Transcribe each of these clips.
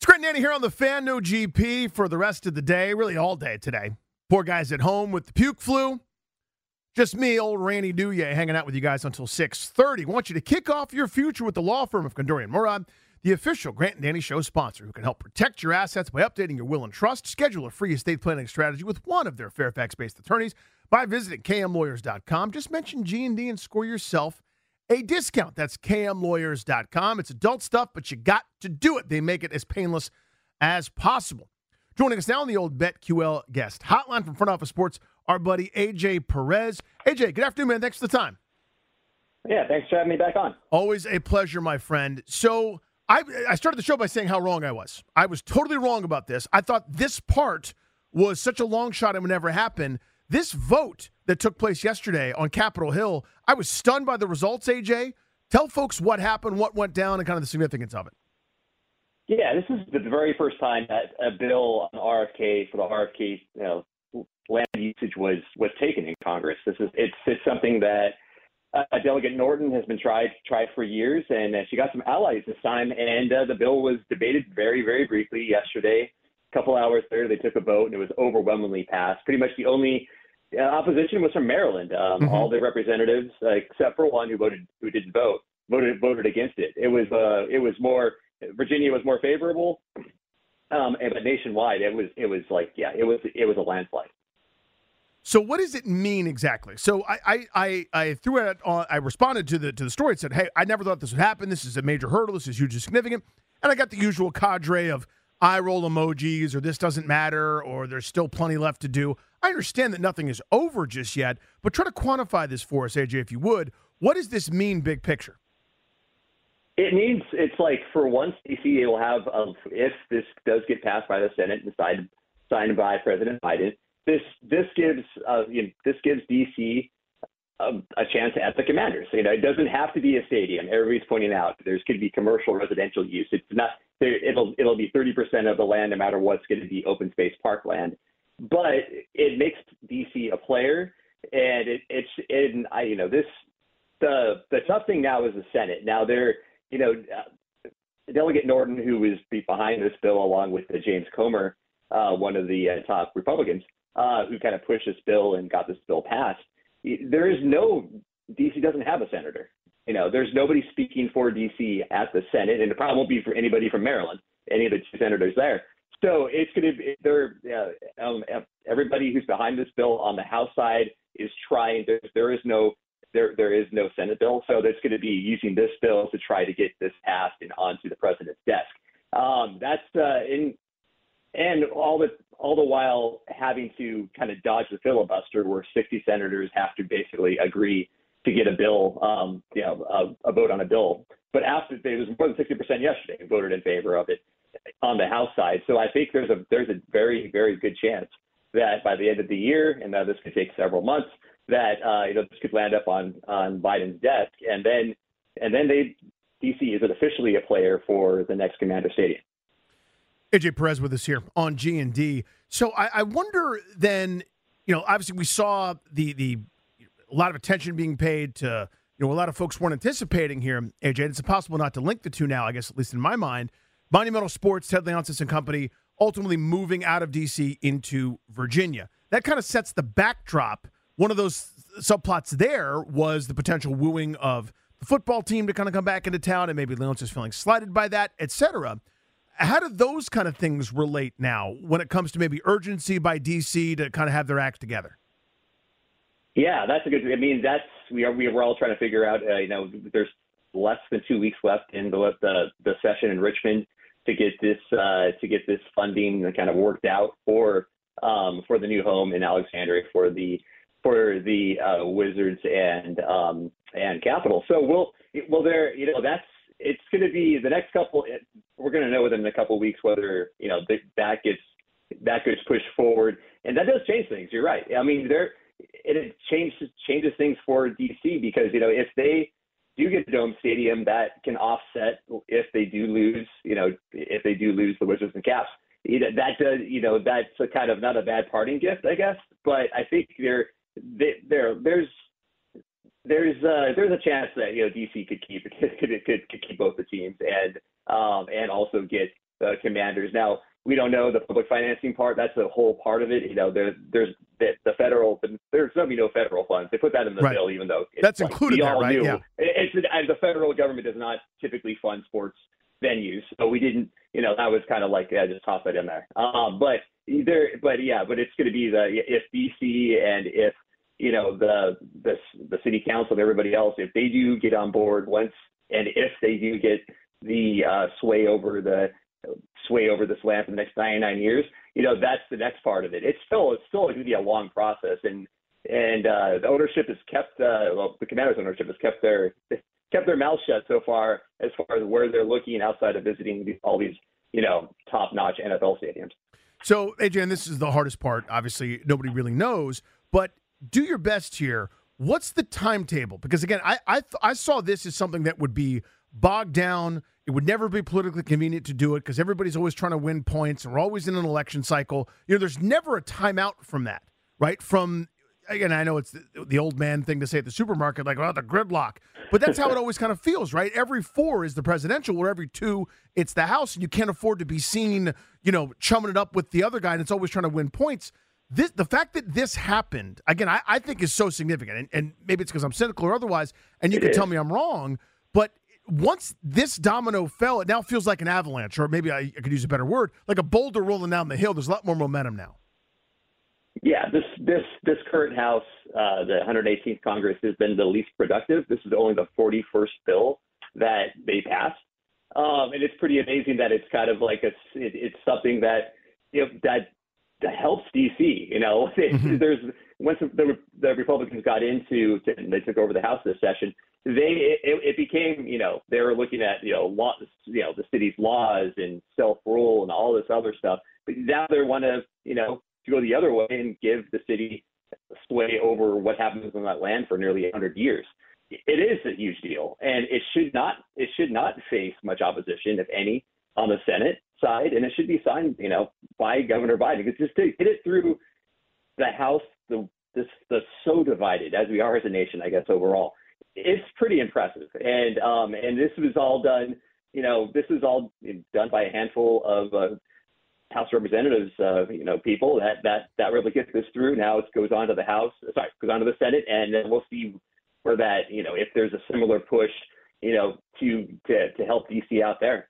It's Grant Nanny here on the Fan No GP for the rest of the day, really all day today. Poor guys at home with the puke flu. Just me, old Danny Rouhier, hanging out with you guys until 6.30. want you to kick off your future with the law firm of Condorian Murad, the official Grant and Danny Show sponsor, who can help protect your assets by updating your will and trust. Schedule a free estate planning strategy with one of their Fairfax-based attorneys by visiting kmlawyers.com. Just mention G&D and score yourself a discount. That's kmlawyers.com. It's adult stuff, but you got to do it. They make it as painless as possible. Joining us now on the old BetQL guest hotline from Front Office Sports, our buddy AJ Perez. AJ, good afternoon, man. Thanks for the time. Yeah, thanks for having me back on. Always a pleasure, my friend. So I, I started the show by saying how wrong I was. I was totally wrong about this. I thought this part was such a long shot it would never happen. This vote that took place yesterday on Capitol Hill, I was stunned by the results, AJ. Tell folks what happened, what went down, and kind of the significance of it. Yeah, this is the very first time that a bill on RFK for the RFK you know, land usage was was taken in Congress. This is it's it's something that uh, Delegate Norton has been tried tried for years, and uh, she got some allies this time. And uh, the bill was debated very very briefly yesterday. A couple hours later, they took a vote, and it was overwhelmingly passed. Pretty much the only uh, opposition was from Maryland. Um, mm-hmm. All the representatives, uh, except for one who voted who didn't vote, voted voted against it. It was uh, it was more Virginia was more favorable, um, but nationwide it was it was like yeah it was it was a landslide. So what does it mean exactly? So I I, I, I threw it on. I responded to the to the story and said, hey, I never thought this would happen. This is a major hurdle. This is hugely significant. And I got the usual cadre of eye roll emojis or this doesn't matter or there's still plenty left to do. I understand that nothing is over just yet, but try to quantify this for us, AJ, if you would. What does this mean, big picture? It means it's like for once DC will have a, if this does get passed by the Senate and signed signed by President Biden. This this gives uh, you know, this gives DC a, a chance at the commanders. You know, it doesn't have to be a stadium. Everybody's pointing out there's could be commercial residential use. It's not it'll it'll be 30% of the land, no matter what's going to be open space parkland. But it makes DC a player, and it, it's and I you know this the the tough thing now is the Senate. Now they're you know, uh, Delegate Norton, who is behind this bill, along with James Comer, uh, one of the uh, top Republicans, uh, who kind of pushed this bill and got this bill passed. There is no DC doesn't have a senator. You know, there's nobody speaking for DC at the Senate, and it probably won't be for anybody from Maryland, any of the two senators there. So it's going to be there. Uh, um, everybody who's behind this bill on the House side is trying. There, there is no there there is no Senate bill, so that's going to be using this bill to try to get this passed and onto the president's desk. Um, that's uh, in and all the all the while having to kind of dodge the filibuster, where 60 senators have to basically agree to get a bill, um, you know, a, a vote on a bill. But after there was more than 60% yesterday voted in favor of it on the House side. So I think there's a there's a very very good chance that by the end of the year, and now this could take several months, that uh, you know this could land up on on Biden's desk, and then and then they DC is officially a player for the next Commander Stadium. AJ Perez with us here on G and D. So I, I wonder then, you know, obviously we saw the the a lot of attention being paid to you know a lot of folks weren't anticipating here. AJ, it's impossible not to link the two now. I guess at least in my mind, Monumental Sports, Ted Leonsis and company ultimately moving out of DC into Virginia. That kind of sets the backdrop one of those subplots there was the potential wooing of the football team to kind of come back into town, and maybe Leonsis feeling slighted by that, etc. how do those kind of things relate now when it comes to maybe urgency by DC to kind of have their act together? Yeah, that's a good. I mean, that's we are we are all trying to figure out. Uh, you know, there's less than two weeks left in the the, the session in Richmond to get this uh, to get this funding kind of worked out for um, for the new home in Alexandria for the for the uh, Wizards and um, and Capitol. So we'll well there you know that's it's going to be the next couple. We're going to know within a couple of weeks whether you know that gets that gets pushed forward, and that does change things. You're right. I mean there it changes changes things for DC because you know if they do get the dome stadium, that can offset if they do lose. You know if they do lose the Wizards and Caps. You know, that does, you know, that's a kind of not a bad parting gift, I guess. But I think there, there, there's there's uh, there's a chance that you know DC could keep could could, could, could keep both the teams and um, and also get the Commanders. Now we don't know the public financing part. That's the whole part of it. You know, there's there's the, the federal there's going to be no federal funds. They put that in the right. bill, even though that's like, included we there, all right? Knew. Yeah. It's and the federal government does not typically fund sports venues, so we didn't. You know, that was kind of like yeah, just toss that in there. Um, but there, but yeah, but it's going to be the if DC and if you know the the the city council and everybody else, if they do get on board once, and if they do get the uh, sway over the sway over this land for the next 99 years, you know that's the next part of it. It's still it's still going to be a long process, and and uh, the ownership has kept uh, well the Commanders ownership has kept their kept their mouth shut so far as far as where they're looking outside of visiting all these you know top notch NFL stadiums. So, AJ, and this is the hardest part. Obviously, nobody really knows, but do your best here. What's the timetable? Because again, I I, th- I saw this as something that would be bogged down. It would never be politically convenient to do it because everybody's always trying to win points, and we're always in an election cycle. You know, there's never a timeout from that, right? From again, I know it's the, the old man thing to say at the supermarket, like, well, the gridlock. But that's how it always kind of feels, right? Every four is the presidential, or every two, it's the House, and you can't afford to be seen, you know, chumming it up with the other guy, and it's always trying to win points. This, the fact that this happened again, I, I think is so significant, and, and maybe it's because I'm cynical or otherwise, and you It can is. tell me I'm wrong. Once this domino fell, it now feels like an avalanche, or maybe I, I could use a better word, like a boulder rolling down the hill. There's a lot more momentum now. Yeah, this this this current House, uh, the 118th Congress, has been the least productive. This is only the 41st bill that they passed, um, and it's pretty amazing that it's kind of like a it, it's something that you know that that helps DC. You know, Mhm. there's once the the Republicans got into to, and they took over the House this session, they it, it became you know they were looking at you know law you know the city's laws and self rule and all this other stuff, but now they want to you know to go the other way and give the city sway over what happens on that land for nearly 100 years. It is a huge deal, and it should not it should not face much opposition, if any, on the Senate side, and it should be signed, you know, by Governor Biden. Because just to get it through the House, the this the so divided as we are as a nation, I guess overall, it's pretty impressive. And um and this was all done, you know, this was all done by a handful of uh, House Representatives, uh, you know, people that that that really gets this through. Now it goes on to the House, sorry, goes on to the Senate, and then we'll see where that, you know, if there's a similar push, you know, to to to help DC out there.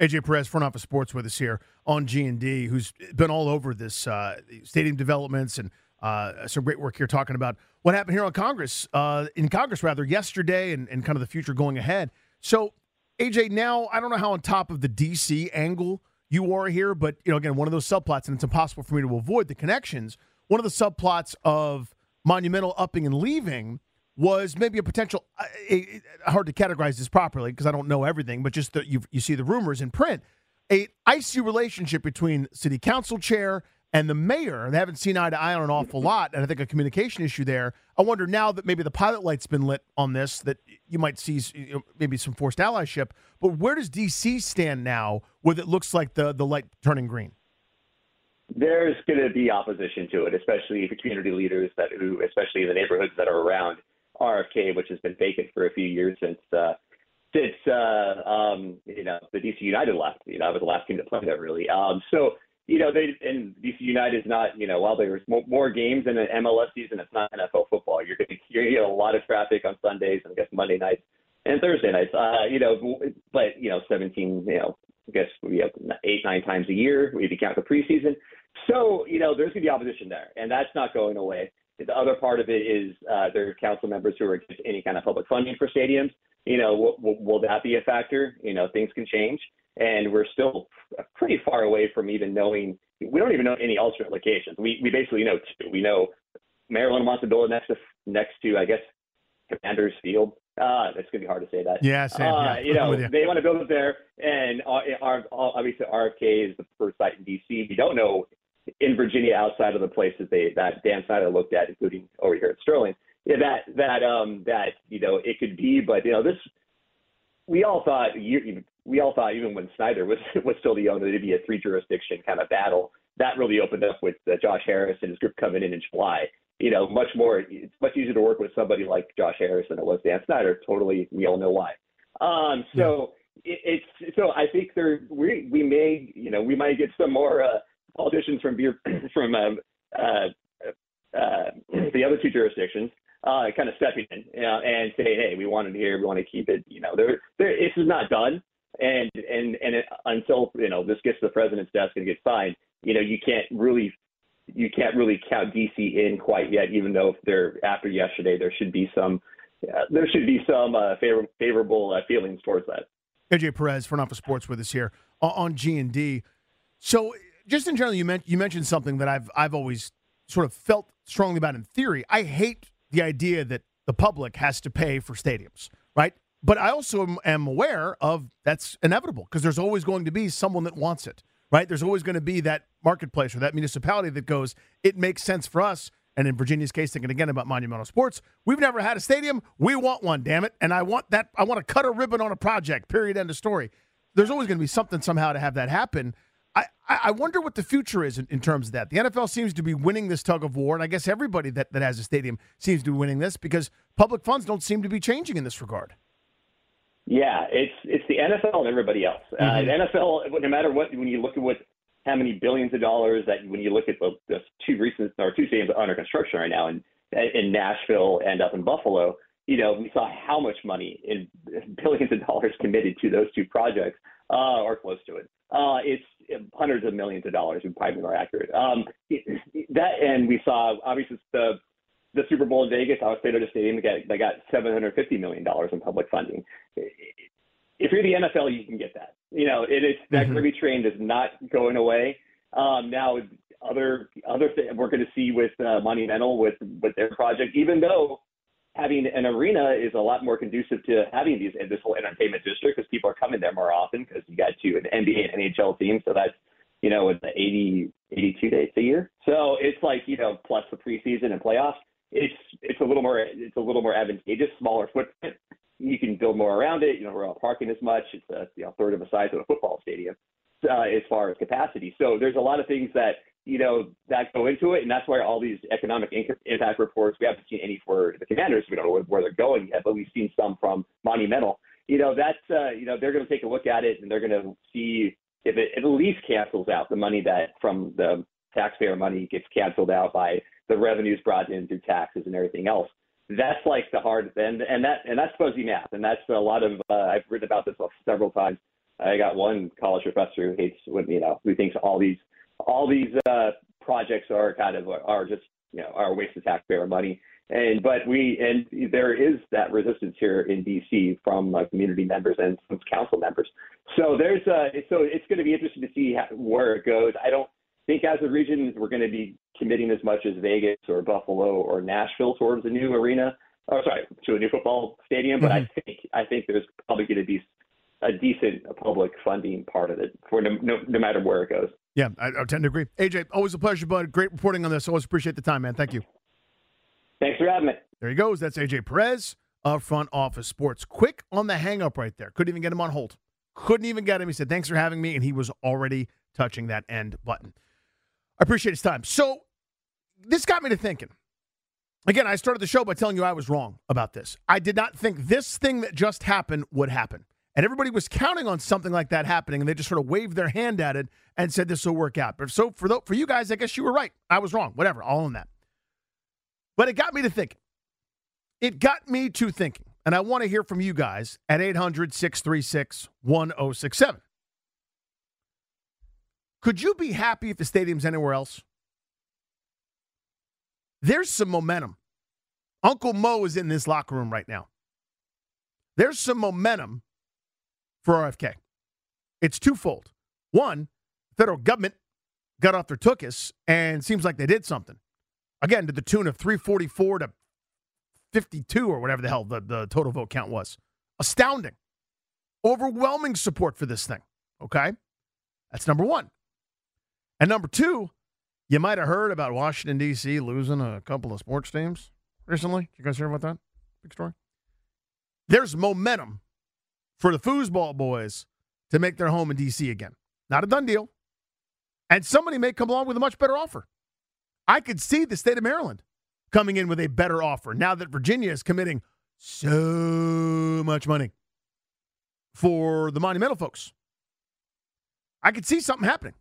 AJ Perez, front office sports, with us here on G and D, who's been all over this uh, stadium developments and uh, some great work here talking about what happened here on Congress, uh, in Congress rather, yesterday, and, and kind of the future going ahead. So, AJ, now I don't know how on top of the DC angle you are here, but you know, again, one of those subplots, and it's impossible for me to avoid the connections. One of the subplots of Monumental upping and leaving was maybe a potential. Uh, hard to categorize this properly because I don't know everything, but just that you you see the rumors in print. A icy relationship between city council chair and the mayor. They haven't seen eye to eye on an awful lot, and I think a communication issue there. I wonder now that maybe the pilot light's been lit on this, that you might see you know, maybe some forced allyship. But where does DC stand now, with it looks like the the light turning green? There's going to be opposition to it, especially the community leaders that who, especially in the neighborhoods that are around RFK, which has been vacant for a few years since uh, since uh, um, you know the DC United left. You know, I was the last team to play there really. Um, so you know, they and DC United is not, you know, while there's more, more games in an MLS season, it's not NFL football. You're going to get a lot of traffic on Sundays and I guess Monday nights and Thursday nights. Uh, you know, but you know, 17, you know, I guess we have eight, nine times a year if you count the preseason. So you know, there's going to be opposition there, and that's not going away. The other part of it is uh, there are council members who are against any kind of public funding for stadiums. You know, will, will, will that be a factor? You know, things can change, and we're still pretty far away from even knowing. We don't even know any alternate locations. We we basically know two. We know Maryland wants to build it next to next to I guess Commanders Field. Uh, that's gonna be hard to say that. Yeah, Sam, uh, yeah. you know, you. they want to build it there, and uh, our, obviously RFK is the first site in DC. We don't know in Virginia outside of the places they that Dan Snyder looked at, including over here at Sterling. Yeah, that that um that you know it could be, but you know this we all thought we all thought even when Snyder was was still the owner, there'd be a three jurisdiction kind of battle. That really opened up with uh, Josh Harris and his group coming in in July. You know, much more. It's much easier to work with somebody like Josh Harris than it was Dan Snyder. Totally, we all know why. Um, so yeah. it, it's so I think there we we may you know we might get some more uh, politicians from beer from um, uh, uh, the other two jurisdictions uh, kind of stepping in you know, and saying, hey, we want it here, we want to keep it. You know, this is not done, and and and it, until you know this gets to the president's desk and gets signed, you know, you can't really you can't really count DC in quite yet. Even though there after yesterday, there should be some uh, there should be some uh, favor, favorable uh, feelings towards that. AJ Perez, front office sports, with us here on G and D. So, just in general, you, you mentioned something that I've I've always sort of felt strongly about in theory. I hate the idea that the public has to pay for stadiums, right? But I also am aware of that's inevitable because there's always going to be someone that wants it, right? There's always going to be that marketplace or that municipality that goes, it makes sense for us. And in Virginia's case, thinking again about monumental sports, we've never had a stadium. We want one, damn it. And I want that. I want to cut a ribbon on a project, period, end of story. There's always going to be something somehow to have that happen. I, I wonder what the future is in, in, terms of that. The NFL seems to be winning this tug of war, and I guess everybody that, that has a stadium seems to be winning this because public funds don't seem to be changing in this regard. Yeah, it's it's the NFL and everybody else. Uh, mm-hmm. Uh, NFL, no matter what, when you look at what how many billions of dollars that when you look at the, the two recent or two stadiums under construction right now in in Nashville and up in Buffalo, you know, we saw how much money in billions of dollars committed to those two projects uh, or close to it. Uh, it's hundreds of millions of dollars, would probably be more accurate. Um, that and we saw obviously the the Super Bowl in Vegas, Allegiant Stadium, they got, they got 750 million dollars in public funding. If you're the NFL, you can get that. You know, it is that mm-hmm. Kirby train is not going away. Um, now, other other thing we're going to see with uh, Monumental with with their project, even though having an arena is a lot more conducive to having these this whole entertainment district because people are coming there more often because you got two an NBA and NHL team, so that's you know, with the 80, 82 days a year. So it's like, you know, plus the preseason and playoffs. It's it's a little more it's a little more advantageous, smaller footprint. You can build more around it. You know, we're not parking as much. It's a you know third of the size of a football stadium uh, as far as capacity. So there's a lot of things that you know that go into it, and that's why all these economic impact reports we haven't seen any for the Commanders. We don't know where they're going yet, but we've seen some from Monumental. You know, that's uh, you know they're going to take a look at it and they're going to see if it at least cancels out the money that from the taxpayer money gets canceled out by the revenues brought in through taxes and everything else. That's like the hard and and that and that's fuzzy math, and that's a lot of uh, I've written about this several times. I got one college professor who hates when you know who thinks all these all these uh, projects are kind of are just you know are a waste of taxpayer money. And but we and there is that resistance here in DC from uh, community members and some council members. So there's uh so it's going to be interesting to see how, where it goes. I don't think as a region we're going to be committing as much as Vegas or Buffalo or Nashville towards a new arena. Oh, sorry, to a new football stadium. But mm-hmm. I think I think there's probably going to be a decent public funding part of it for no, no, no matter where it goes. Yeah, I, I, tend to agree. AJ, always a pleasure, bud. Great reporting on this. Always appreciate the time, man. Thank you. Thanks for having me. There he goes. That's AJ Perez of Front Office Sports. Quick on the hang up right there. Couldn't even get him on hold. Couldn't even get him. He said, Thanks for having me. And he was already touching that end button. I appreciate his time. So this got me to thinking. Again, I started the show by telling you I was wrong about this. I did not think this thing that just happened would happen. And everybody was counting on something like that happening, and they just sort of waved their hand at it and said this will work out. But so for the, for you guys, I guess you were right. I was wrong. Whatever, all in that. But it got me to thinking. It got me to thinking, and I want to hear from you guys at 800 636 1067. Could you be happy if the stadium's anywhere else? There's some momentum. Uncle Mo is in this locker room right now. There's some momentum for RFK. It's twofold. One, federal government got off their tookus and seems like they did something. Again, to the tune of 344 to 52 or whatever the hell the, the total vote count was. Astounding. Overwhelming support for this thing. Okay? That's number one. And number two, you might have heard about Washington, D.C. losing a couple of sports teams recently. Did you guys hear about that? Big story. There's momentum for the foosball boys to make their home in D.C. again. Not a done deal. And somebody may come along with a much better offer. I could see the state of Maryland coming in with a better offer now that Virginia is committing so much money for the monumental folks. I could see something happening.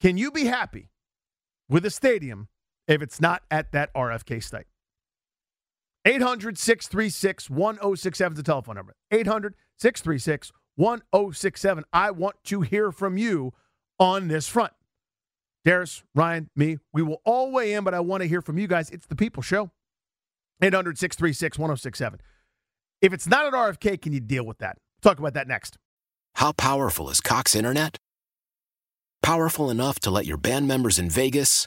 Can you be happy with a stadium if it's not at that RFK site? 800 636 1067 is the telephone number. 800 636 1067. I want to hear from you on this front. Darius, Ryan, me, we will all weigh in, but I want to hear from you guys. It's the People Show. 800 636 1067. If it's not at RFK, can you deal with that? talk about that next. How powerful is Cox Internet? Powerful enough to let your band members in Vegas,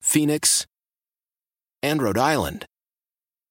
Phoenix, and Rhode Island